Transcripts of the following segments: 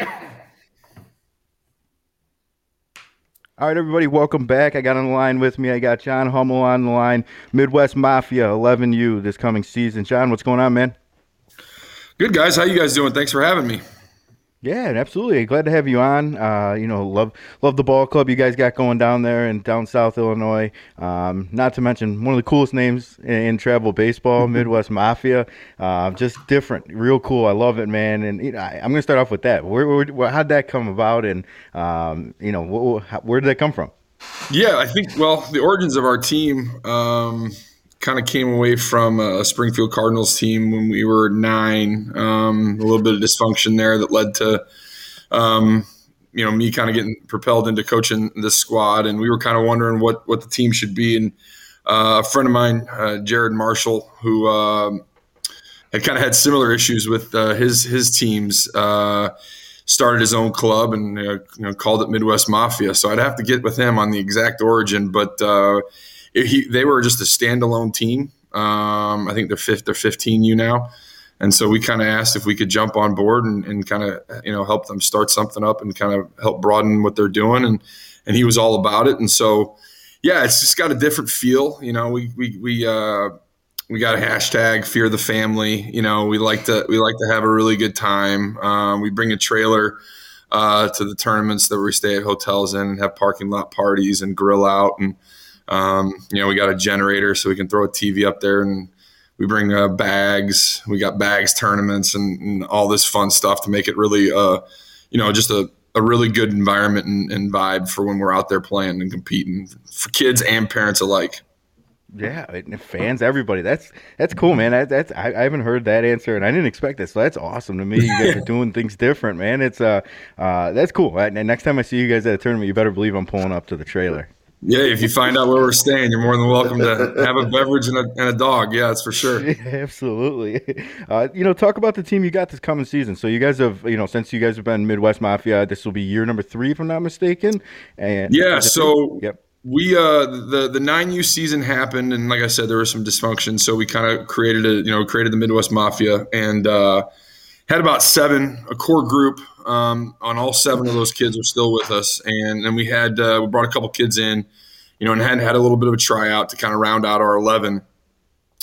All right, everybody, welcome back. I got on the line with me. I got John Hummel on the line, Midwest Mafia 11U this coming season. John, what's going on, man? Good guys, how you guys doing? Thanks for having me. Yeah, absolutely. Glad to have you on. Uh, you know, love love the ball club you guys got going down there in down South Illinois. Um, not to mention one of the coolest names in, in travel baseball, Midwest Mafia. Uh, just different, real cool. I love it, man. And you know, I, am gonna start off with that. Where, where, how'd that come about? And um, you know, where, where did that come from? Yeah, I think well, the origins of our team. Um, kind of came away from a Springfield Cardinals team when we were nine. Um, a little bit of dysfunction there that led to, um, you know, me kind of getting propelled into coaching this squad, and we were kind of wondering what what the team should be. And uh, a friend of mine, uh, Jared Marshall, who uh, had kind of had similar issues with uh, his his teams. Uh, started his own club and uh, you know called it Midwest Mafia. So I'd have to get with him on the exact origin, but he, they were just a standalone team. Um, I think they're fifth, they're 15U now. And so we kind of asked if we could jump on board and, and kind of, you know, help them start something up and kind of help broaden what they're doing. And, and he was all about it. And so, yeah, it's just got a different feel. You know, we, we, we, uh, we got a hashtag fear the family. You know, we like to, we like to have a really good time. Um, we bring a trailer, uh, to the tournaments that we stay at hotels in and have parking lot parties and grill out. And, um, you know, we got a generator so we can throw a TV up there and we bring uh, bags. We got bags tournaments and, and, all this fun stuff to make it really, uh, you know, just a, a really good environment and, and, vibe for when we're out there playing and competing for kids and parents alike. Yeah, fans, everybody. That's that's cool, man. That, that's I, I, haven't heard that answer, and I didn't expect this. So that's awesome to me. You guys are doing things different, man. It's uh, uh, that's cool. And next time I see you guys at a tournament, you better believe I'm pulling up to the trailer. Yeah, if you find out where we're staying, you're more than welcome to have a beverage and a, and a dog. Yeah, that's for sure. Yeah, absolutely. Uh, you know, talk about the team you got this coming season. So you guys have, you know, since you guys have been Midwest Mafia, this will be year number three, if I'm not mistaken. And yeah, so yep. we uh the the nine U season happened, and like I said, there was some dysfunction. So we kind of created a you know created the Midwest Mafia and uh, had about seven a core group um, on all seven of those kids are still with us, and then we had uh, we brought a couple kids in, you know, and had had a little bit of a tryout to kind of round out our eleven.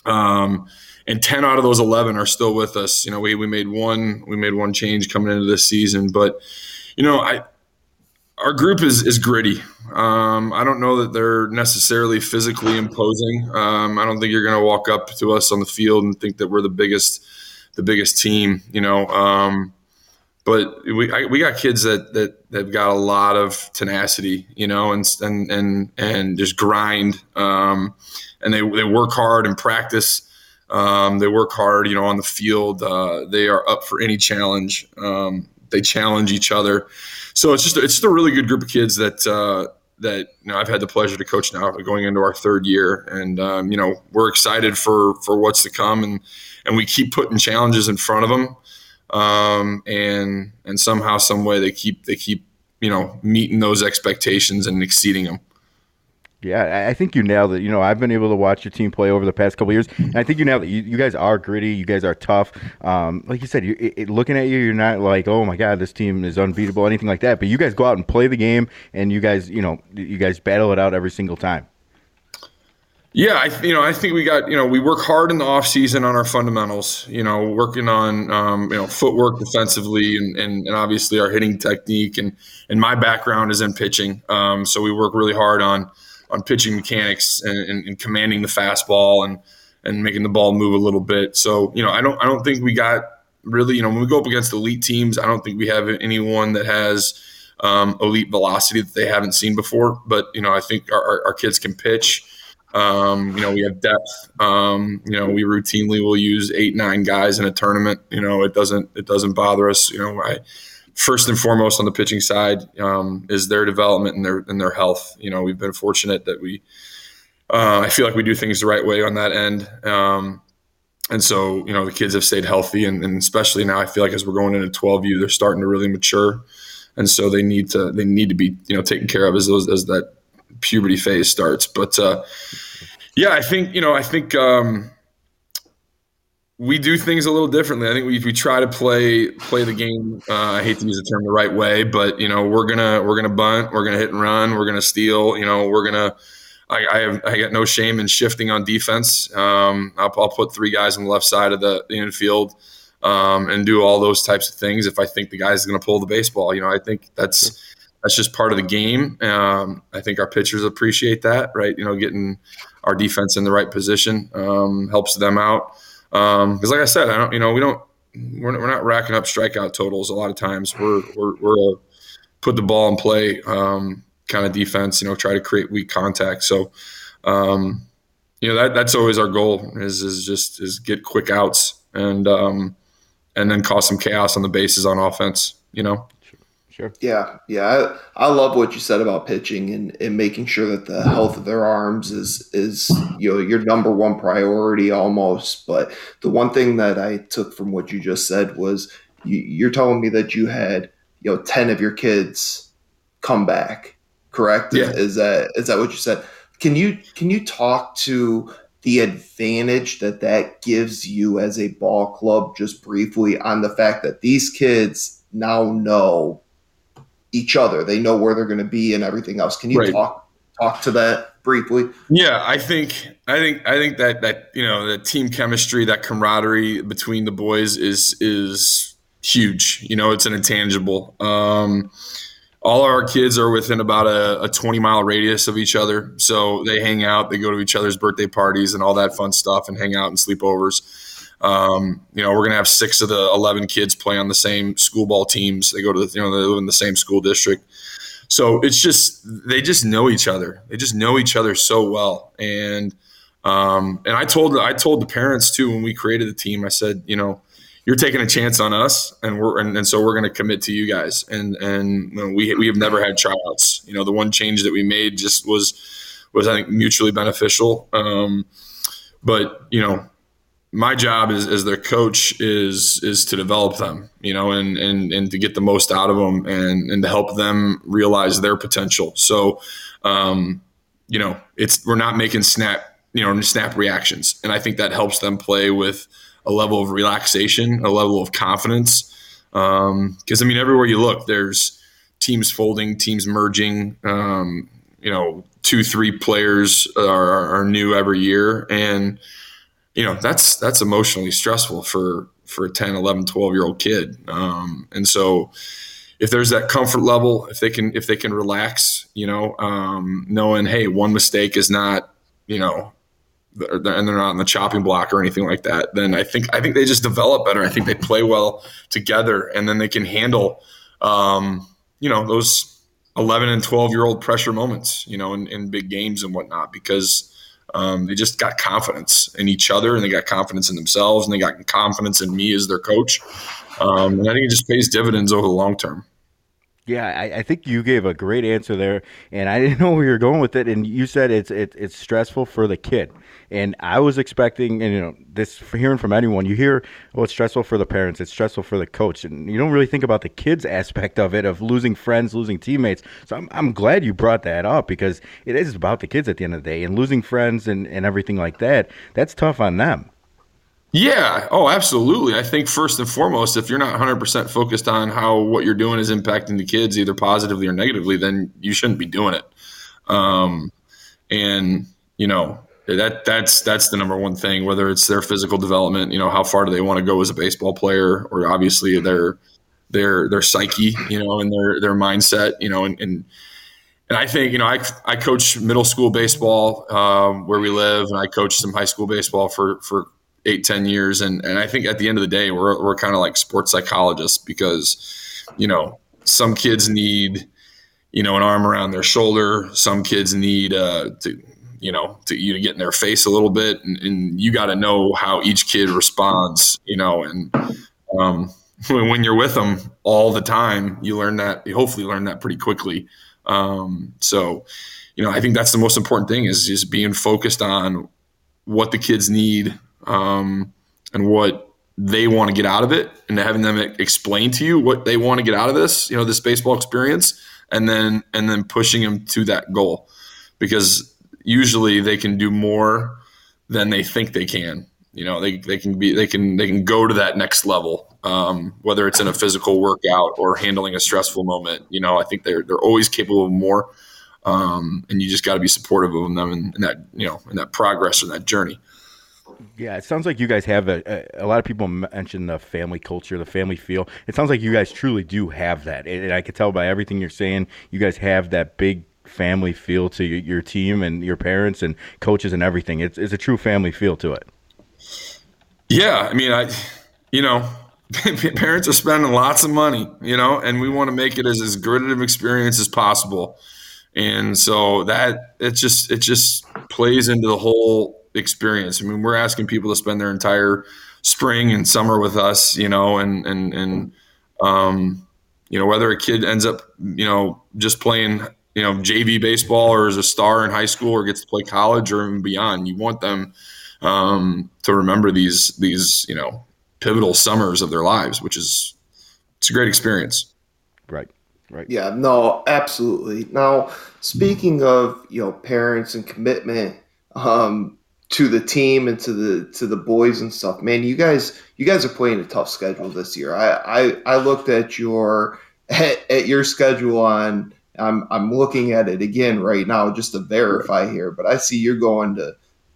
Um, and ten out of those eleven are still with us. You know, we we made one we made one change coming into this season, but you know, I our group is is gritty. Um, I don't know that they're necessarily physically imposing. Um, I don't think you're going to walk up to us on the field and think that we're the biggest the biggest team. You know. Um, but we I, we got kids that that that got a lot of tenacity, you know, and and and and just grind, um, and they they work hard and practice. Um, they work hard, you know, on the field. Uh, they are up for any challenge. Um, they challenge each other, so it's just it's just a really good group of kids that uh, that you know I've had the pleasure to coach now, going into our third year, and um, you know we're excited for for what's to come, and and we keep putting challenges in front of them um, and and somehow, some way, they keep they keep you know meeting those expectations and exceeding them. Yeah, I think you nailed it. You know, I've been able to watch your team play over the past couple years, and I think you nailed it. You, you guys are gritty. You guys are tough. Um, like you said, you, it, looking at you, you're not like, oh my god, this team is unbeatable, anything like that. But you guys go out and play the game, and you guys, you know, you guys battle it out every single time. Yeah, I you know I think we got you know we work hard in the off season on our fundamentals. You know, working on um, you know footwork defensively and, and, and obviously our hitting technique and and my background is in pitching, um, so we work really hard on on pitching mechanics and, and, and, commanding the fastball and and making the ball move a little bit. So you know I don't I don't think we got really you know when we go up against elite teams I don't think we have anyone that has um, elite velocity that they haven't seen before. But you know I think our, our, our kids can pitch. Um, you know, we have depth. Um, you know, we routinely will use eight, nine guys in a tournament. You know, it doesn't it doesn't bother us. You know, I first and foremost on the pitching side um, is their development and their and their health. You know, we've been fortunate that we. Uh, I feel like we do things the right way on that end. Um, and so, you know, the kids have stayed healthy, and, and especially now, I feel like as we're going into 12U, they're starting to really mature, and so they need to they need to be you know taken care of as those as that puberty phase starts. But uh, yeah, I think you know, I think um, we do things a little differently. I think we, we try to play play the game. Uh, I hate to use the term the right way, but you know we're gonna we're gonna bunt, we're gonna hit and run, we're gonna steal. You know we're gonna. I, I have I got no shame in shifting on defense. Um, I'll, I'll, put three guys on the left side of the, the infield um, and do all those types of things if I think the guy's going to pull the baseball. You know I think that's that's just part of the game. Um, I think our pitchers appreciate that, right? You know, getting our defense in the right position um, helps them out. Because, um, like I said, I don't, you know, we don't, we're, we're not racking up strikeout totals a lot of times. We're we're, we're a put the ball in play um, kind of defense. You know, try to create weak contact. So, um, you know, that that's always our goal is is just is get quick outs and um, and then cause some chaos on the bases on offense. You know. Sure. Yeah, yeah. I, I love what you said about pitching and, and making sure that the health of their arms is is you know your number one priority almost. But the one thing that I took from what you just said was you, you're telling me that you had you know ten of your kids come back, correct? Yeah. Is, is that is that what you said? Can you can you talk to the advantage that that gives you as a ball club just briefly on the fact that these kids now know each other. They know where they're going to be and everything else. Can you right. talk talk to that briefly? Yeah, I think I think I think that that you know the team chemistry, that camaraderie between the boys is is huge. You know, it's an intangible. Um, all our kids are within about a, a 20 mile radius of each other, so they hang out. They go to each other's birthday parties and all that fun stuff, and hang out and sleepovers. Um, you know, we're going to have six of the 11 kids play on the same school ball teams. They go to the, you know, they live in the same school district. So it's just, they just know each other. They just know each other so well. And, um, and I told, I told the parents too, when we created the team, I said, you know, you're taking a chance on us and we're, and, and so we're going to commit to you guys. And, and you know, we, we have never had tryouts. You know, the one change that we made just was, was I think mutually beneficial. Um, but you know, my job as, as their coach is is to develop them, you know, and and and to get the most out of them and and to help them realize their potential. So, um, you know, it's we're not making snap, you know, snap reactions, and I think that helps them play with a level of relaxation, a level of confidence. Because um, I mean, everywhere you look, there's teams folding, teams merging. Um, you know, two, three players are, are new every year, and you know that's that's emotionally stressful for for a 10 11 12 year old kid. Um, and so if there's that comfort level if they can if they can relax you know um, knowing hey one mistake is not you know and they're not on the chopping block or anything like that then i think i think they just develop better. I think they play well together and then they can handle um, you know those 11 and 12 year old pressure moments you know in, in big games and whatnot because um, they just got confidence in each other and they got confidence in themselves and they got confidence in me as their coach. Um, and I think it just pays dividends over the long term. Yeah, I, I, think you gave a great answer there, and I didn't know where you were going with it. And you said it's it, it's stressful for the kid, and I was expecting, and you know, this hearing from anyone, you hear, oh, it's stressful for the parents, it's stressful for the coach, and you don't really think about the kids aspect of it, of losing friends, losing teammates. So I'm I'm glad you brought that up because it is about the kids at the end of the day, and losing friends and and everything like that. That's tough on them. Yeah. Oh, absolutely. I think first and foremost, if you're not 100% focused on how what you're doing is impacting the kids either positively or negatively, then you shouldn't be doing it. Um, and you know that that's that's the number one thing. Whether it's their physical development, you know, how far do they want to go as a baseball player, or obviously their their their psyche, you know, and their their mindset, you know, and, and and I think you know I, I coach middle school baseball um, where we live, and I coach some high school baseball for for eight, 10 years. And, and I think at the end of the day, we're, we're kind of like sports psychologists because, you know, some kids need, you know, an arm around their shoulder. Some kids need uh, to, you know, to you get in their face a little bit, and, and you got to know how each kid responds, you know, and um, when you're with them all the time, you learn that. You hopefully learn that pretty quickly. Um, so, you know, I think that's the most important thing is just being focused on what the kids need um, and what they want to get out of it and having them explain to you what they want to get out of this, you know, this baseball experience and then and then pushing them to that goal because usually they can do more than they think they can. you know they, they can be they can they can go to that next level um, whether it's in a physical workout or handling a stressful moment. You know i think they're they're always capable of more um, and you just got to be supportive of them in, in, that you know in that progress and that journey. Yeah it sounds like you guys have a, a, a, lot of people mention the family culture the family feel. It sounds like you guys truly do have that and i could tell by everything you're saying you guys have that big family feel to your team and your parents and coaches and everything it's, it's a true family feel to it yeah, I mean, I, you know, parents are spending lots of money, you know, and we want to make it as as good of an experience as possible. And so that it just it just plays into the whole experience. I mean, we're asking people to spend their entire spring and summer with us, you know, and and and um, you know, whether a kid ends up, you know, just playing, you know, JV baseball or is a star in high school or gets to play college or even beyond, you want them um, to remember these these you know pivotal summers of their lives, which is it's a great experience. Right. Right. Yeah. No. Absolutely. Now, speaking of you know parents and commitment um, to the team and to the to the boys and stuff, man, you guys you guys are playing a tough schedule this year. I I, I looked at your at, at your schedule on. I'm I'm looking at it again right now just to verify here, but I see you're going to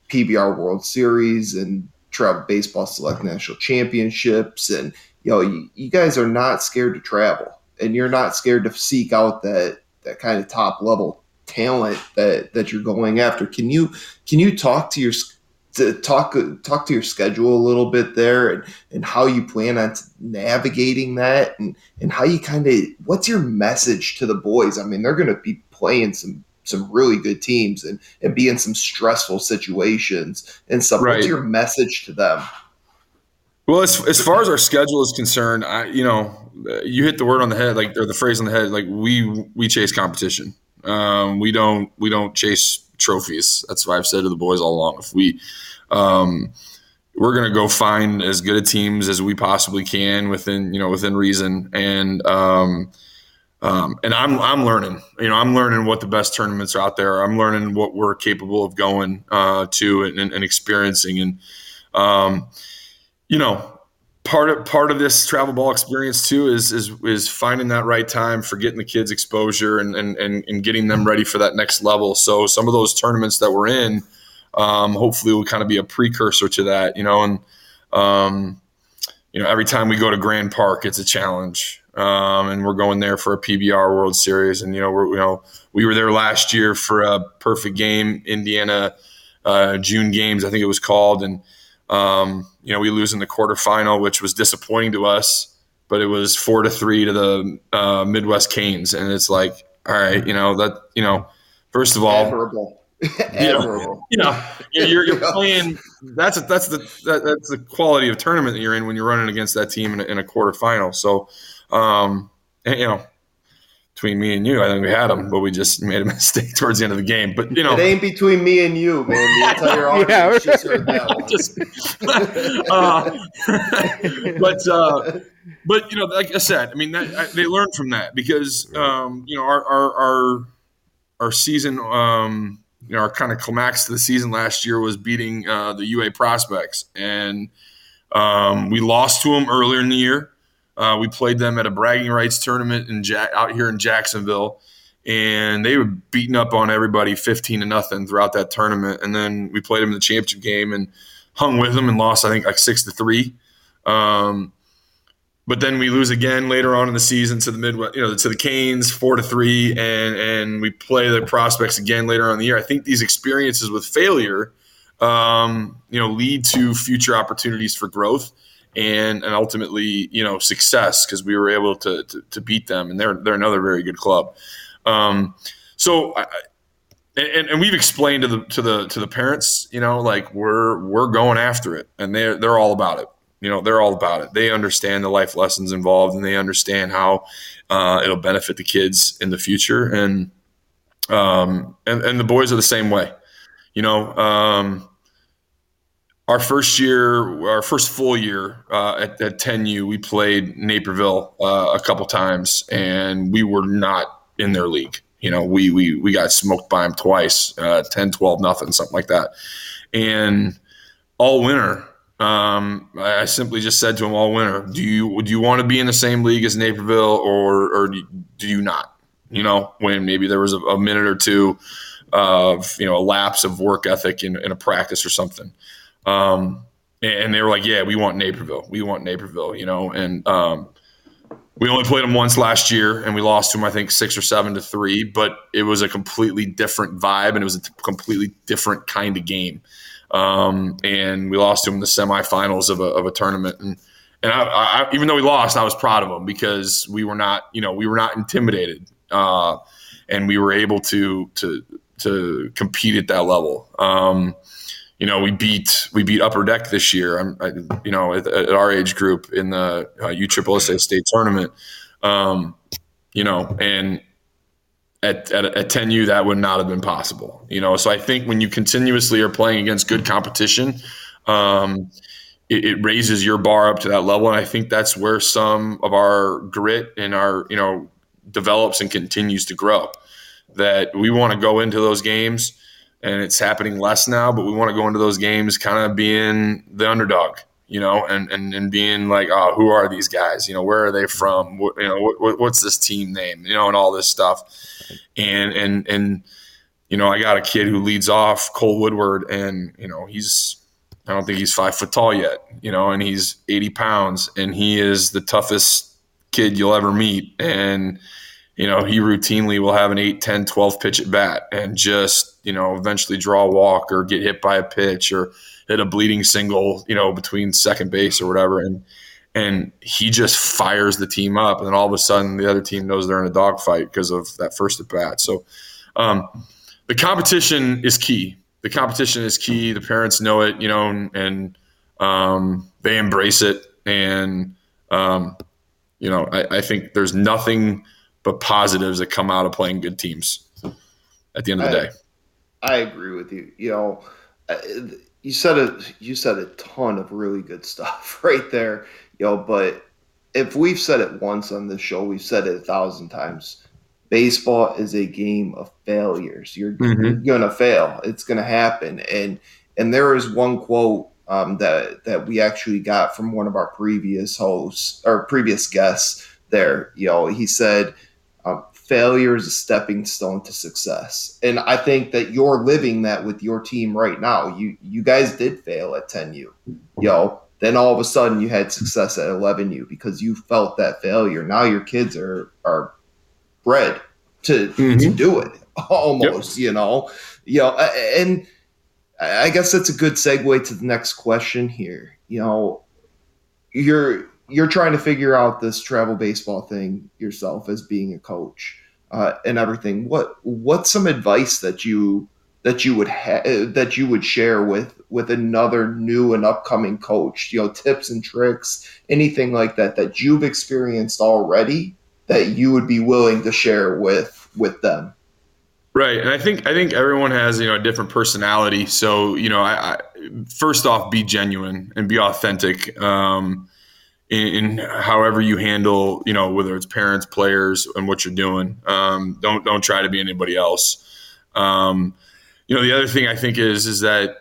PBR World Series and travel baseball select national championships and you know you, you, guys are not scared to travel and you're not scared to seek out that that kind of top level talent that that you're going after. Can you can you talk to your to talk talk to your schedule a little bit there and and how you plan on navigating that and and how you kind of what's your message to the boys i mean they're going to be playing some some really good teams and, and be in some stressful situations and stuff. Right. What's your message to them? Well, as, as far as our schedule is concerned, I, you know, you hit the word on the head, like, or the phrase on the head, like we, we chase competition. Um, we don't, we don't chase trophies. That's what I've said to the boys all along. If we, um, we're going to go find as good a teams as we possibly can within, you know, within reason. And, um, um, and I'm I'm learning. You know, I'm learning what the best tournaments are out there. I'm learning what we're capable of going uh, to and, and, experiencing. And um, you know, part of part of this travel ball experience too is is is finding that right time for getting the kids exposure and and and, and getting them ready for that next level. So some of those tournaments that we're in, um, hopefully, will kind of be a precursor to that. You know, and um, you know, every time we go to Grand Park, it's a challenge um, and we're going there for a PBR World Series. And you know, we're, you know, we were there last year for a perfect game, Indiana uh, June games, I think it was called, and um, you know, we lose in the quarterfinal, which was disappointing to us, but it was four to three to the uh, Midwest Canes, and it's like, all right, you know that, you know, first of all. Admirable. You know, you know, you're, you're playing. That's a, that's the that, that's the quality of tournament that you're in when you're running against that team in a, in a quarterfinal. So, um, and, you know, between me and you, I think we had them, but we just made a mistake towards the end of the game. But you know, it ain't between me and you, man. The entire audience yeah, just heard that just, uh, but uh, but you know, like I said, I mean, that, I, they learned from that because um, you know our our our, our season. Um, you know, our kind of climax to the season last year was beating uh, the UA prospects, and um, we lost to them earlier in the year. Uh, we played them at a bragging rights tournament in out here in Jacksonville, and they were beating up on everybody, fifteen to nothing throughout that tournament. And then we played them in the championship game and hung with them and lost, I think, like six to three. Um, but then we lose again later on in the season to the Midwest, you know, to the Canes, four to three, and and we play the prospects again later on in the year. I think these experiences with failure, um, you know, lead to future opportunities for growth and and ultimately you know success because we were able to, to, to beat them and they're they're another very good club. Um, so I, and, and we've explained to the to the to the parents, you know, like we're we're going after it, and they're they're all about it. You know, they're all about it. They understand the life lessons involved, and they understand how uh, it'll benefit the kids in the future. And um, and and the boys are the same way. You know, um, our first year, our first full year uh, at, at 10U, we played Naperville uh, a couple times, and we were not in their league. You know, we we we got smoked by them twice, uh, 10, 12, nothing, something like that. And all winter, Um, I simply just said to him all winter, "Do you do you want to be in the same league as Naperville, or or do you not?" You know, when maybe there was a, a minute or two of you know a lapse of work ethic in, in a practice or something. Um, and they were like, "Yeah, we want Naperville. We want Naperville." You know, and um, we only played them once last year, and we lost to them, I think, six or seven to three. But it was a completely different vibe, and it was a completely different kind of game. Um, and we lost to them in the semifinals of a, of a tournament. And and I, I, even though we lost, I was proud of them because we were not, you know, we were not intimidated, uh, and we were able to to to compete at that level. Um, you know, we beat we beat Upper Deck this year. I'm, I, you know, at, at, our age group in the uh, USSSA state tournament. Um, you know, and at, at, at 10U that would not have been possible. You know, so I think when you continuously are playing against good competition, um, it, it, raises your bar up to that level, and I think that's where some of our grit and our you know develops and continues to grow. That we want to go into those games and it's happening less now. But we want to go into those games kind of being the underdog, you know, and and, and being like, oh, who are these guys? You know, where are they from? What, you know, what, what's this team name? You know, and all this stuff, and and and you know, I got a kid who leads off, Cole Woodward, and you know, he's I don't think he's five foot tall yet, you know, and he's 80 pounds, and he is the toughest kid you'll ever meet, and you know, he routinely will have an 8, 10, 12 pitch at bat and just, you know, eventually draw a walk or get hit by a pitch or hit a bleeding single, you know, between second base or whatever. And, and he just fires the team up. And then all of a sudden the other team knows they're in a dogfight because of that first at bat. So, um, the competition is key. The competition is key. The parents know it, you know, and, and um, they embrace it. And, um, you know, I, I think there's nothing – but positives that come out of playing good teams at the end of the I, day. I agree with you. You know, uh, you said a you said a ton of really good stuff right there. You know, but if we've said it once on this show, we've said it a thousand times. Baseball is a game of failures. You're, mm-hmm. you're gonna fail. It's gonna happen. And and there is one quote um, that that we actually got from one of our previous hosts or previous guests. There, you know, he said failure is a stepping stone to success. And I think that you're living that with your team right now. You you guys did fail at 10U. You know, then all of a sudden you had success at 11U because you felt that failure. Now your kids are are bred to mm-hmm. to do it almost, yep. you know. You know, and I guess that's a good segue to the next question here. You know, you're you're trying to figure out this travel baseball thing yourself as being a coach uh, and everything. What what's some advice that you that you would ha- that you would share with with another new and upcoming coach? You know, tips and tricks, anything like that that you've experienced already that you would be willing to share with with them. Right, and I think I think everyone has you know a different personality. So you know, I, I first off, be genuine and be authentic. Um, in, in, however you handle, you know, whether it's parents, players, and what you're doing. Um, don't don't try to be anybody else. Um, you know, the other thing I think is is that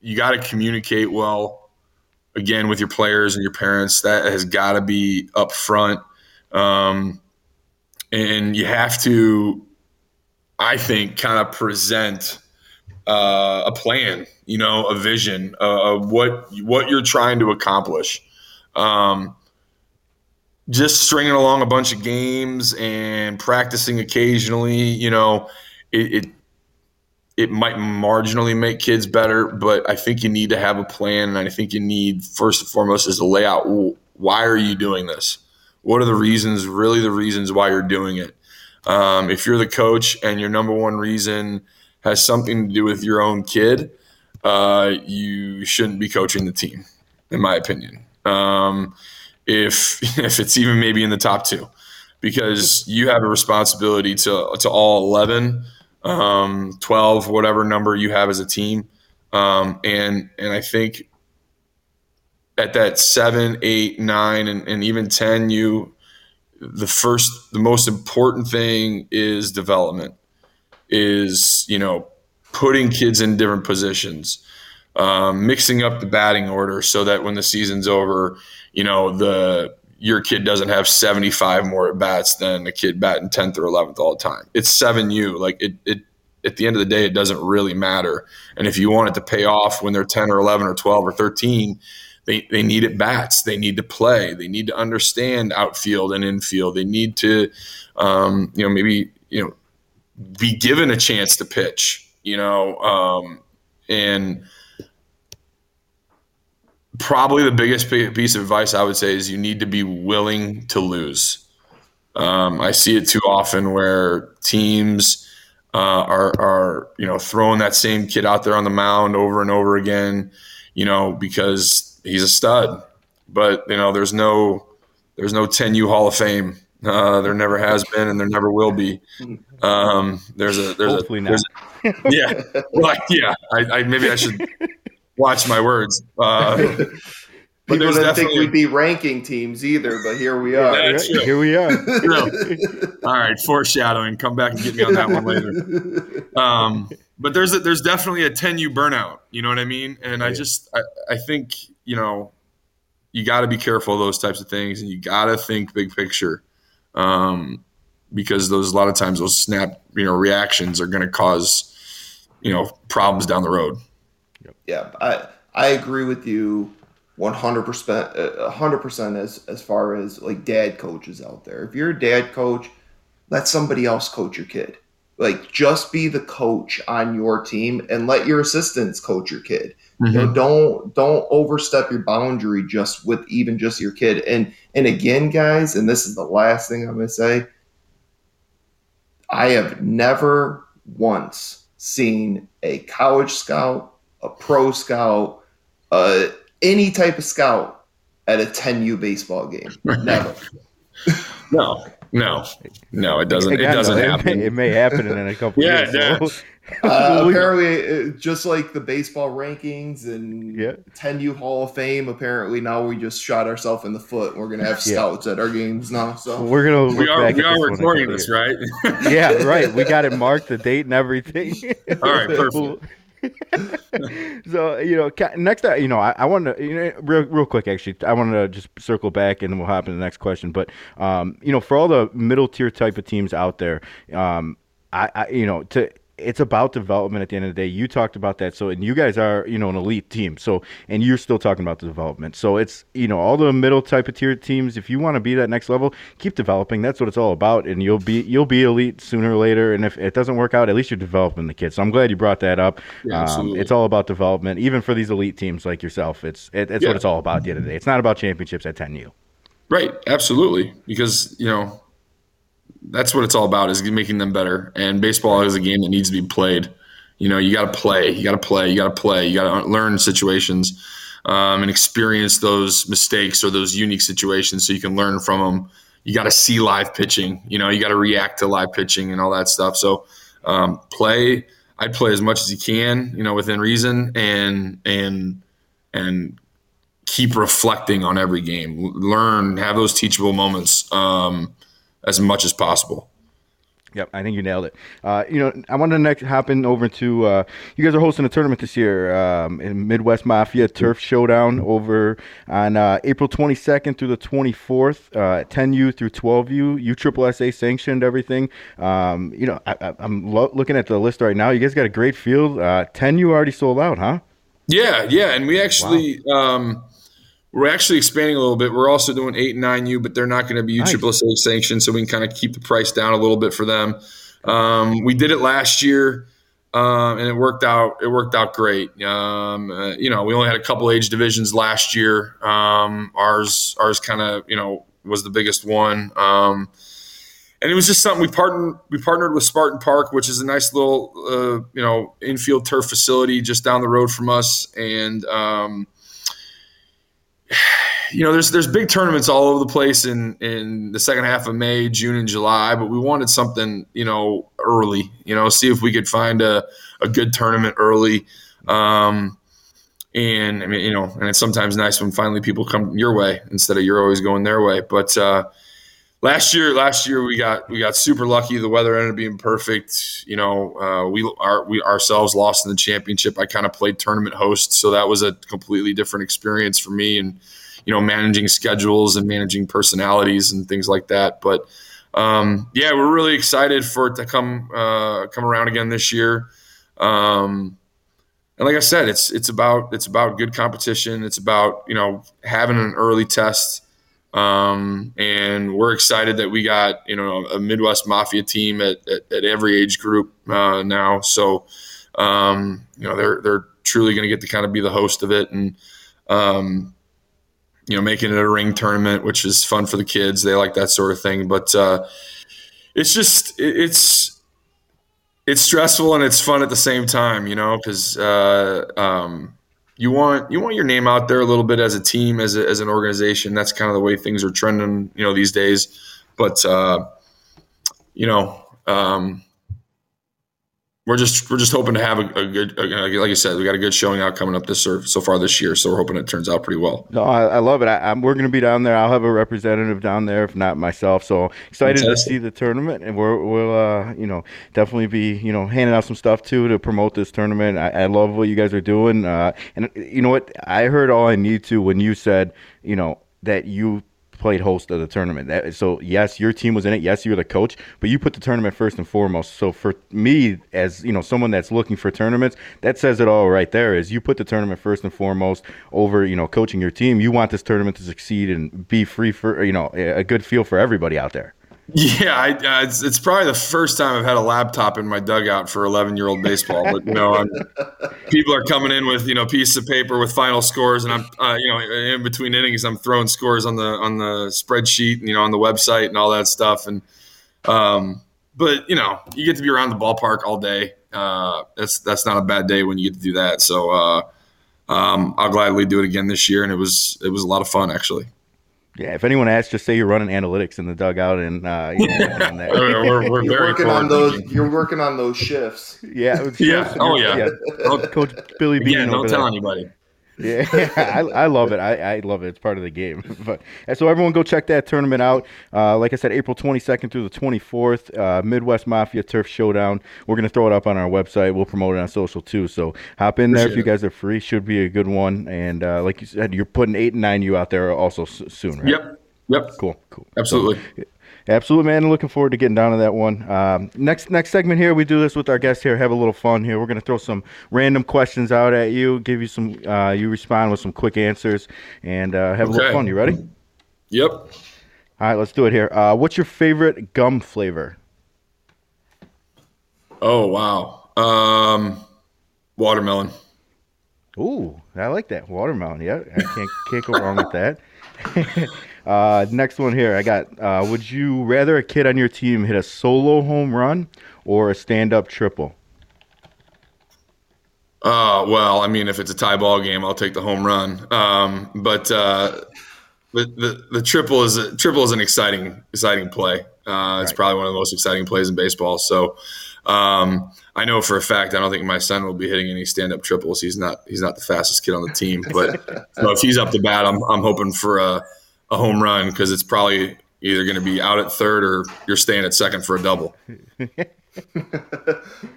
you got to communicate well. Again, with your players and your parents, that has got to be up front, um, and you have to, I think, kind of present uh, a plan. You know, a vision uh, of what what you're trying to accomplish. Um, just stringing along a bunch of games and practicing occasionally, you know, it, it it might marginally make kids better, but I think you need to have a plan, and I think you need first and foremost is to lay out why are you doing this? What are the reasons? Really, the reasons why you're doing it. Um, if you're the coach and your number one reason has something to do with your own kid, uh, you shouldn't be coaching the team, in my opinion um, if if it's even maybe in the top two, because you have a responsibility to to all 11, um, 12, whatever number you have as a team, um, and and I think at that seven, eight, nine, and, and even ten, you the first the most important thing is development is you know putting kids in different positions um, mixing up the batting order so that when the season's over, you know the your kid doesn't have 75 more at bats than a kid batting 10th or 11th all the time. It's 7U. Like it, it, at the end of the day, it doesn't really matter. And if you want it to pay off when they're 10 or 11 or 12 or 13, they, they need at bats. They need to play. They need to understand outfield and infield. They need to, um, you know, maybe, you know, be given a chance to pitch, you know, um, and – probably the biggest piece of advice I would say is you need to be willing to lose. Um, I see it too often where teams uh, are, are, you know, throwing that same kid out there on the mound over and over again, you know, because he's a stud. But you know, there's no, there's no 10U Hall of Fame. Uh, there never has been, and there never will be. Um, there's a, there's Hopefully a, there's a, yeah, well, yeah. I, I maybe I should watch my words. Uh, but People didn't think we'd be ranking teams either, but here we are. Yeah, here we are. All right, foreshadowing. Come back and get me on that one later. Um, but there's a, there's definitely a 10U burnout. You know what I mean? And I just I, I think you know you got to be careful of those types of things, and you got to think big picture. Um, because those a lot of times those snap you know reactions are going to cause you know problems down the road. Yeah, I I agree with you 100% 100% as as far as like dad coaches out there. If you're a dad coach, let somebody else coach your kid. Like just be the coach on your team and let your assistants coach your kid. Mm-hmm. You know, mm-hmm. don't don't overstep your boundary just with even just your kid. And and again, guys, and this is the last thing I'm going to say. I have never once seen a college scout a pro scout, uh, any type of scout at a 10U baseball game. Never. no, no, no, it doesn't. It doesn't no, happen. It may, it may, happen in a couple. yeah, years. So. Uh, apparently, uh, just like the baseball rankings and yeah. 10U Hall of Fame, apparently now we just shot ourselves in the foot. We're gonna have scouts yeah. at our games now. So we're gonna. we are, we are recording this, right? yeah, right. We got it marked, the date and everything. All right, perfect. so you know, next, uh, you know, I, I want to, you know, real, real quick, actually, I want to just circle back and we'll hop into the next question. But, um, you know, for all the middle tier type of teams out there, um, I, I, you know, to it's about development at the end of the day. You talked about that. So, and you guys are, you know, an elite team. So, and you're still talking about the development. So it's, you know, all the middle type of tier teams, if you want to be that next level, keep developing. That's what it's all about. And you'll be, you'll be elite sooner or later. And if it doesn't work out, at least you're developing the kids. So I'm glad you brought that up. Yeah, um, it's all about development, even for these elite teams like yourself. It's, it, it's yeah. what it's all about at the end of the day. It's not about championships at 10U. Right. Absolutely. Because, you know, that's what it's all about is making them better. And baseball is a game that needs to be played. You know, you got to play, you got to play, you got to play, you got to learn situations um, and experience those mistakes or those unique situations so you can learn from them. You got to see live pitching. You know, you got to react to live pitching and all that stuff. So um, play. I'd play as much as you can, you know, within reason, and and and keep reflecting on every game. Learn, have those teachable moments. Um, as much as possible. Yep, I think you nailed it. Uh, you know, I want to next hop in over to uh, you guys are hosting a tournament this year um, in Midwest Mafia Turf Showdown over on uh, April 22nd through the 24th, 10U uh, through 12U, U Triple SA sanctioned everything. Um, you know, I, am lo- looking at the list right now. You guys got a great field. 10U uh, already sold out, huh? Yeah, yeah, and we actually. Wow. Um, we're actually expanding a little bit. We're also doing eight and nine U, but they're not going to be U triple nice. sanctioned, so we can kind of keep the price down a little bit for them. Um, we did it last year, um, and it worked out. It worked out great. Um, uh, you know, we only had a couple age divisions last year. Um, ours, ours kind of, you know, was the biggest one. Um, and it was just something we partnered. We partnered with Spartan Park, which is a nice little, uh, you know, infield turf facility just down the road from us, and um, you know, there's there's big tournaments all over the place in in the second half of May, June, and July, but we wanted something, you know, early. You know, see if we could find a a good tournament early. Um, and I mean, you know, and it's sometimes nice when finally people come your way instead of you're always going their way. But uh, last year, last year we got we got super lucky. The weather ended up being perfect. You know, uh, we are we ourselves lost in the championship. I kind of played tournament host, so that was a completely different experience for me. And you know, managing schedules and managing personalities and things like that. But um, yeah, we're really excited for it to come uh, come around again this year. Um, and like I said, it's it's about it's about good competition. It's about you know having an early test um, and we're excited that we got you know a Midwest Mafia team at, at, at every age group uh, now. So um, you know they're they're truly going to get to kind of be the host of it and um, you know making it a ring tournament, which is fun for the kids. They like that sort of thing, but uh, it's just it, it's it's stressful and it's fun at the same time, you know, because uh, um, you want you want your name out there a little bit as a team, as, a, as an organization. That's kind of the way things are trending, you know, these days. But uh, you know, um, we're just we're just hoping to have a, a good, a, like I said, we got a good showing out coming up this so far this year. So we're hoping it turns out pretty well. No, I, I love it. I, we're going to be down there. I'll have a representative down there, if not myself. So excited Fantastic. to see the tournament, and we're, we'll uh, you know definitely be you know handing out some stuff too to promote this tournament. I, I love what you guys are doing, uh, and you know what I heard all I need to when you said you know that you played host of the tournament. That, so yes, your team was in it. Yes, you were the coach, but you put the tournament first and foremost. So for me, as you know, someone that's looking for tournaments, that says it all right there. Is you put the tournament first and foremost over you know coaching your team. You want this tournament to succeed and be free for you know a good feel for everybody out there. Yeah, I, uh, it's, it's probably the first time I've had a laptop in my dugout for 11 year old baseball. But you know, I'm, people are coming in with you know pieces of paper with final scores, and I'm uh, you know in between innings, I'm throwing scores on the on the spreadsheet, you know, on the website and all that stuff. And um, but you know, you get to be around the ballpark all day. Uh, that's that's not a bad day when you get to do that. So uh, um, I'll gladly do it again this year, and it was it was a lot of fun actually. Yeah, if anyone asks, just say you're running analytics in the dugout, and uh, you know, and we're, we're you're working on those. You're working on those shifts. Yeah, yeah. Oh yeah. yeah. Coach Billy Beane. Yeah, don't tell there. anybody. Yeah, I, I, love it. I, I, love it. It's part of the game. But so everyone go check that tournament out. Uh, like I said, April 22nd through the 24th, uh, Midwest Mafia Turf Showdown. We're gonna throw it up on our website. We'll promote it on social too. So hop in there if you guys are free. Should be a good one. And uh, like you said, you're putting eight and nine you out there also soon, right? Yep. Yep. Cool. Cool. Absolutely. So, Absolutely, man. Looking forward to getting down to that one. Um, next next segment here, we do this with our guests here. Have a little fun here. We're gonna throw some random questions out at you, give you some, uh, you respond with some quick answers, and uh, have okay. a little fun. You ready? Yep. All right, let's do it here. Uh, what's your favorite gum flavor? Oh wow, um, watermelon. Ooh, I like that watermelon. Yeah, I can't can't go wrong with that. uh, next one here, I got. Uh, would you rather a kid on your team hit a solo home run or a stand-up triple? Uh, well, I mean, if it's a tie ball game, I'll take the home run. Um, but uh, the, the the triple is a, triple is an exciting exciting play. Uh, it's right. probably one of the most exciting plays in baseball. So um, I know for a fact I don't think my son will be hitting any stand up triples. He's not he's not the fastest kid on the team, but so if he's up to bat, I'm I'm hoping for a, a home run because it's probably either going to be out at third or you're staying at second for a double. All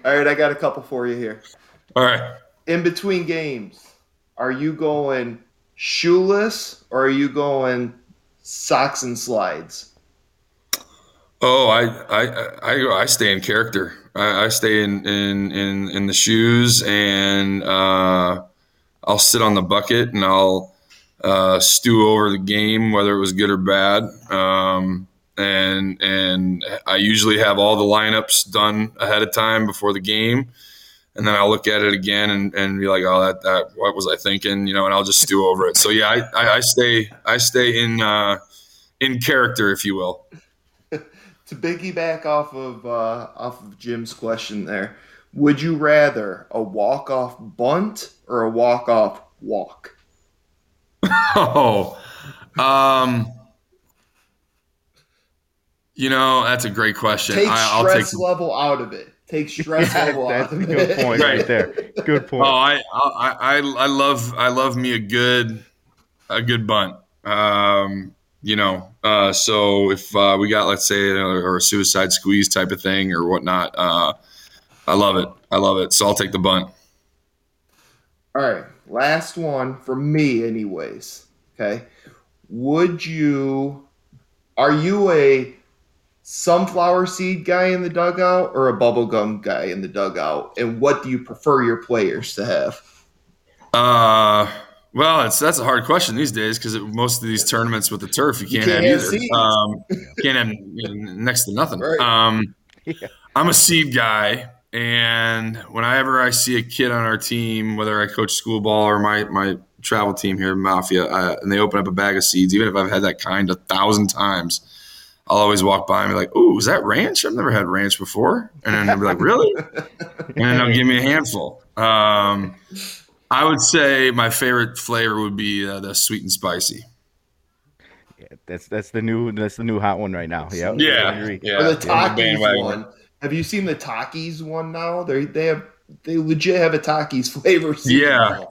right, I got a couple for you here. All right. In between games, are you going shoeless or are you going socks and slides? Oh, I I I, I stay in character. I, I stay in, in in in the shoes, and uh, I'll sit on the bucket and I'll uh, stew over the game, whether it was good or bad. Um, and and I usually have all the lineups done ahead of time before the game, and then I'll look at it again and, and be like, oh, that that what was I thinking, you know? And I'll just stew over it. So yeah, I, I, I stay I stay in uh, in character, if you will to piggyback off of uh, off of Jim's question there, would you rather a walk off bunt or a walk off walk? Oh, um, you know that's a great question. Take I, stress take... level out of it. Take stress level out of it. That's a good point right there. Good point. Oh, I, I I I love I love me a good a good bunt. Um, you know. Uh, so if uh, we got, let's say, or a suicide squeeze type of thing or whatnot, uh, I love it. I love it. So I'll take the bunt. All right, last one for me, anyways. Okay, would you? Are you a sunflower seed guy in the dugout or a bubblegum guy in the dugout? And what do you prefer your players to have? Uh, well, it's that's a hard question these days because most of these tournaments with the turf you can't, you can't have, have either. Um, can't have next to nothing. Right. Um, yeah. I'm a seed guy, and whenever I see a kid on our team, whether I coach school ball or my my travel team here, in Mafia, uh, and they open up a bag of seeds, even if I've had that kind a thousand times, I'll always walk by and be like, "Ooh, is that ranch? I've never had ranch before." And then they'll be like, "Really?" and then they'll give me a handful. Um, I would say my favorite flavor would be uh, the sweet and spicy. Yeah, that's that's the new that's the new hot one right now. Yeah, yeah, yeah. Or the Takis one. Have you seen the Takis one now? They they have they legit have a Takis flavor. Yeah.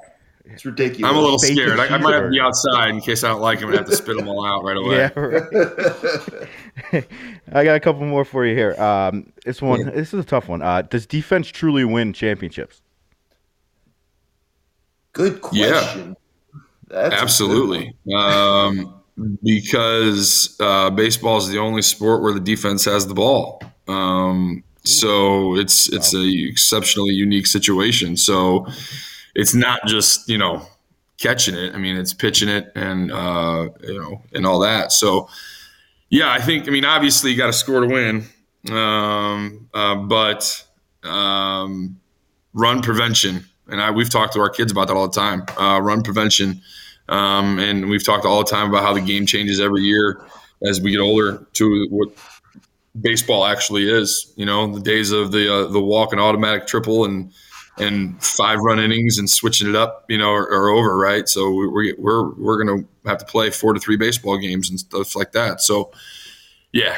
It's ridiculous. I'm a little scared. I, I, might have to be outside in case I don't like them and have to spit them all out right away. Yeah, right. I got a couple more for you here. Um, this one, yeah. this is a tough one. Uh, does defense truly win championships? Good question. Yeah, absolutely. Um, because uh, baseball is the only sport where the defense has the ball. Um, so it's it's wow. a exceptionally unique situation. So it's not just you know catching it. I mean, it's pitching it and uh, you know and all that. So yeah, I think I mean obviously you got to score to win, um, uh, but um, run prevention and I we've talked to our kids about that all the time. Uh, run prevention, um, and we've talked all the time about how the game changes every year as we get older to what baseball actually is. You know, the days of the uh, the walk and automatic triple and and five run innings and switching it up, you know, are, are over, right? So we're we're we're gonna have to play four to three baseball games and stuff like that. So, yeah,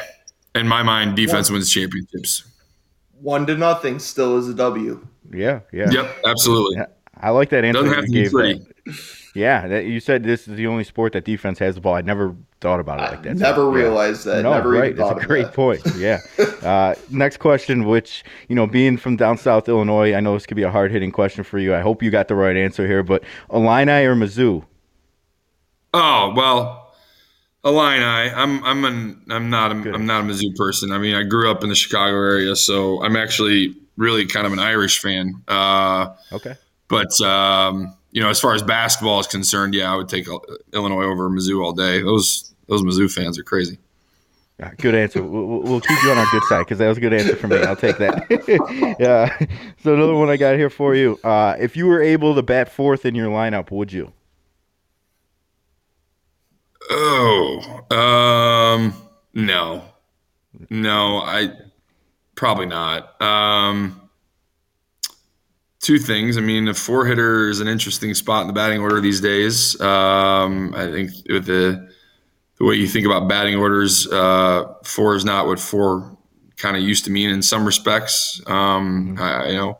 in my mind, defense wins championships. One to nothing still is a W. Yeah, yeah. Yep, absolutely. Yeah, I like that answer Doesn't have you gave. That. Yeah, that, you said this is the only sport that defense has the ball. I never thought about it like that. I never realized that. No, never right. That's a great that. point. Yeah. uh, next question, which you know, being from down south Illinois, I know this could be a hard hitting question for you. I hope you got the right answer here, but Illini or Mizzou? Oh well, Illini. I'm I'm an I'm not a, I'm not a Mizzou person. I mean, I grew up in the Chicago area, so I'm actually really kind of an Irish fan. Uh, okay. But um, you know, as far as basketball is concerned, yeah, I would take Illinois over Mizzou all day. Those those Mizzou fans are crazy. good answer. We'll, we'll, keep you on our good side because that was a good answer for me. I'll take that. yeah. So another one I got here for you. Uh, if you were able to bat fourth in your lineup, would you? Oh, um, no, no. I Probably not. Um, two things. I mean, a four hitter is an interesting spot in the batting order these days. Um, I think with the the way you think about batting orders, uh, four is not what four kind of used to mean in some respects. Um, mm-hmm. I, you know,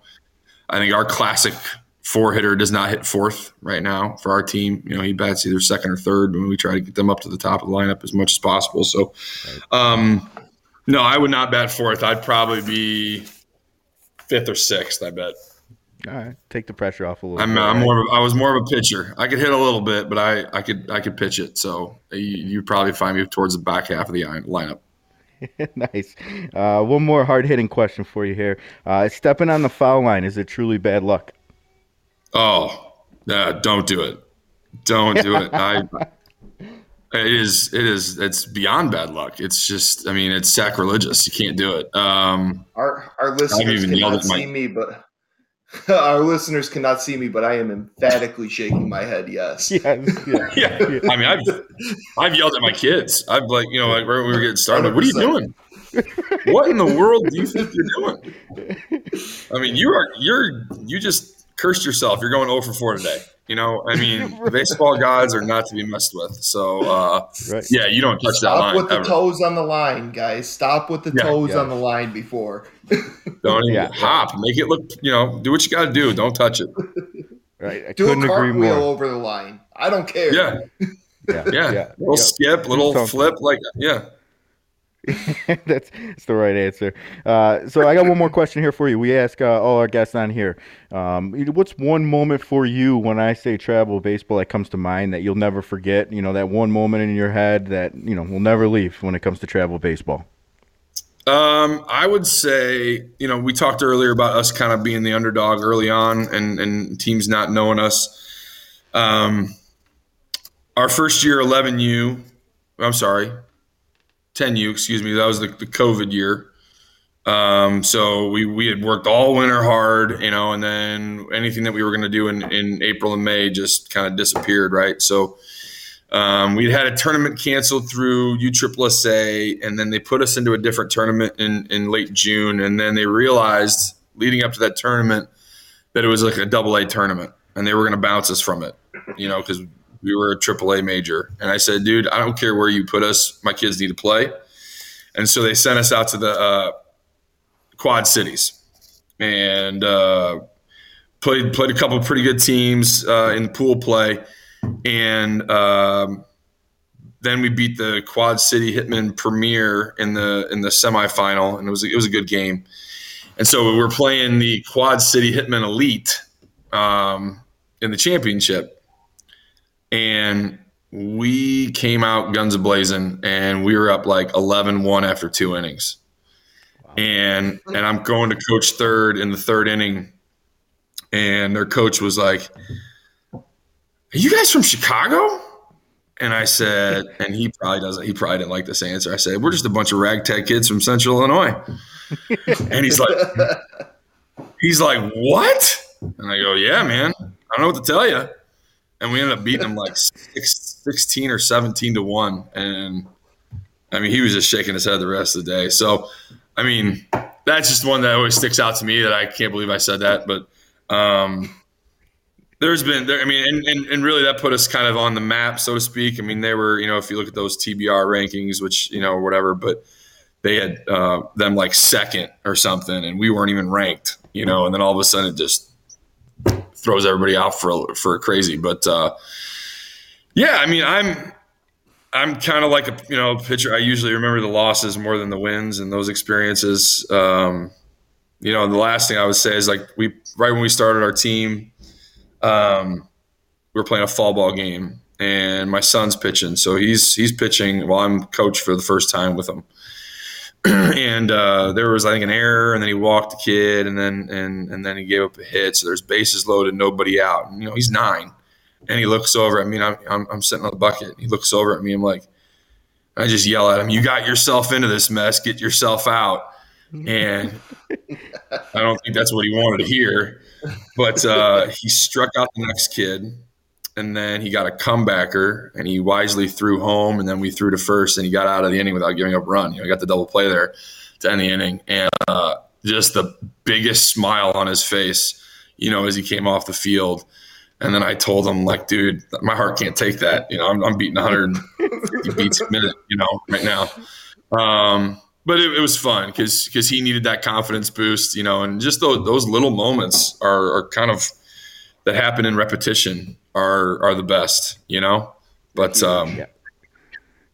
I think our classic four hitter does not hit fourth right now for our team. You know, he bats either second or third when we try to get them up to the top of the lineup as much as possible. So, um, no, I would not bat fourth. I'd probably be fifth or sixth. I bet. All right, take the pressure off a little. I'm, bit, I'm more. Of a, I was more of a pitcher. I could hit a little bit, but I, I could I could pitch it. So you, you probably find me towards the back half of the lineup. nice. Uh, one more hard hitting question for you here. Uh, stepping on the foul line is it truly bad luck? Oh, uh, don't do it. Don't do it. I it is. It is. It's beyond bad luck. It's just. I mean, it's sacrilegious. You can't do it. Um, our our listeners cannot see my, me, but our listeners cannot see me, but I am emphatically shaking my head. Yes. Yeah, yeah. yeah. I mean, I've I've yelled at my kids. I've like you know like right when we were getting started. 100%. What are you doing? what in the world do you think you're doing? I mean, you are you're you just cursed yourself. You're going over for four today. You know, I mean, baseball gods are not to be messed with. So, uh, right. yeah, you don't touch Stop that line. Stop with the ever. toes on the line, guys. Stop with the yeah, toes yeah. on the line before. don't even yeah. hop. Make it look. You know, do what you got to do. Don't touch it. Right. I do couldn't a cartwheel over the line. I don't care. Yeah. Yeah, yeah, yeah. little yeah. skip, little flip, like yeah. that's, that's the right answer. Uh, so I got one more question here for you. We ask uh, all our guests on here, um, what's one moment for you when I say travel baseball that comes to mind that you'll never forget? You know, that one moment in your head that you know will never leave when it comes to travel baseball. Um, I would say, you know, we talked earlier about us kind of being the underdog early on, and and teams not knowing us. Um, our first year, 11U. I'm sorry, 10U, excuse me. That was the, the COVID year. Um, so we, we had worked all winter hard, you know, and then anything that we were going to do in, in April and May just kind of disappeared. Right. So, um, we had a tournament canceled through USSSA, and then they put us into a different tournament in, in late June. And then they realized leading up to that tournament that it was like a double A tournament and they were going to bounce us from it, you know, because we were a AAA major. And I said, dude, I don't care where you put us. My kids need to play. And so they sent us out to the uh, Quad Cities and uh, played played a couple pretty good teams uh, in pool play. And um, then we beat the Quad City Hitman Premier in the in the semifinal, and it was it was a good game. And so we were playing the Quad City Hitman Elite um, in the championship and we came out guns a blazing and we were up like 11-1 after two innings. Wow. and and i'm going to coach third in the third inning. And their coach was like are you guys from chicago? And i said and he probably doesn't he probably didn't like this answer. I said we're just a bunch of ragtag kids from central illinois. And he's like he's like what? And i go yeah man. I don't know what to tell you and we ended up beating him like six, 16 or 17 to 1 and i mean he was just shaking his head the rest of the day. So i mean that's just one that always sticks out to me that i can't believe i said that. But um, there's been there, i mean and, and, and really that put us kind of on the map so to speak. I mean they were you know if you look at those tbr rankings which you know whatever but they had uh, them like second or something and we weren't even ranked you know and then all of a sudden it just throws everybody out for for crazy. But uh, yeah, I mean, I'm I'm kind of like a you know pitcher. I usually remember the losses more than the wins and those experiences. Um, you know, the last thing I would say is like we right when we started our team, um, we were playing a fall ball game, and my son's pitching, so he's he's pitching while I'm coach for the first time with him. and uh, there was I think an error, and then he walked the kid, and then and and then he gave up a hit. So there's bases loaded, nobody out. And, you know he's nine, and he looks over at me. And I'm, I'm I'm sitting on the bucket. He looks over at me. I'm like, I just yell at him, "You got yourself into this mess. Get yourself out." And I don't think that's what he wanted to hear, but uh, he struck out the next kid and then he got a comebacker and he wisely threw home and then we threw to first and he got out of the inning without giving up a run. You know, he got the double play there to end the inning and uh, just the biggest smile on his face, you know, as he came off the field. And then I told him, like, dude, my heart can't take that. You know, I'm, I'm beating 150 beats a minute, you know, right now. Um, but it, it, was fun because because he needed that confidence boost, you know, and just those, those little moments are, are kind of that happen in repetition are are the best, you know. But um, yeah.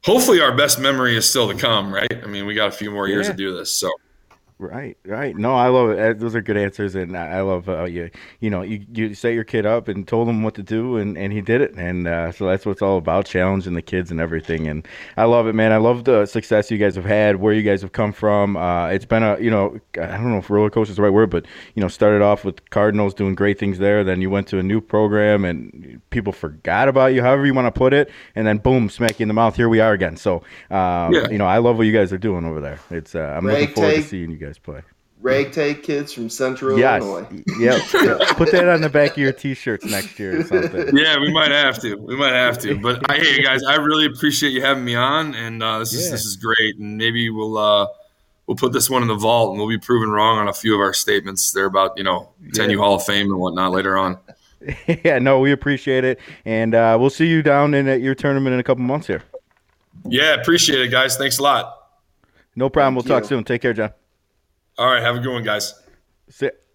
hopefully, our best memory is still to come, right? I mean, we got a few more years yeah. to do this, so Right, right. No, I love it. Those are good answers, and I love uh, you. You know, you, you set your kid up and told him what to do, and, and he did it, and uh, so that's what it's all about, challenging the kids and everything. And I love it, man. I love the success you guys have had, where you guys have come from. Uh, it's been a, you know, I don't know if roller coaster is the right word, but you know, started off with Cardinals doing great things there. Then you went to a new program, and people forgot about you, however you want to put it, and then boom, smack you in the mouth. Here we are again. So, um, yeah. you know, I love what you guys are doing over there. It's uh, I'm looking forward to seeing you guys guys play. Ragtag kids from Central yes. Illinois. Yep. yep. Put that on the back of your t-shirts next year or something. Yeah, we might have to. We might have to. But I, hey, guys, I really appreciate you having me on, and uh, this is yeah. this is great. And maybe we'll uh, we'll put this one in the vault, and we'll be proven wrong on a few of our statements. They're about you know 10 yeah. Hall of Fame and whatnot later on. yeah, no, we appreciate it, and uh, we'll see you down in at your tournament in a couple months here. Yeah, appreciate it, guys. Thanks a lot. No problem. Thank we'll you. talk soon. Take care, John. All right. Have a good one, guys. Sit.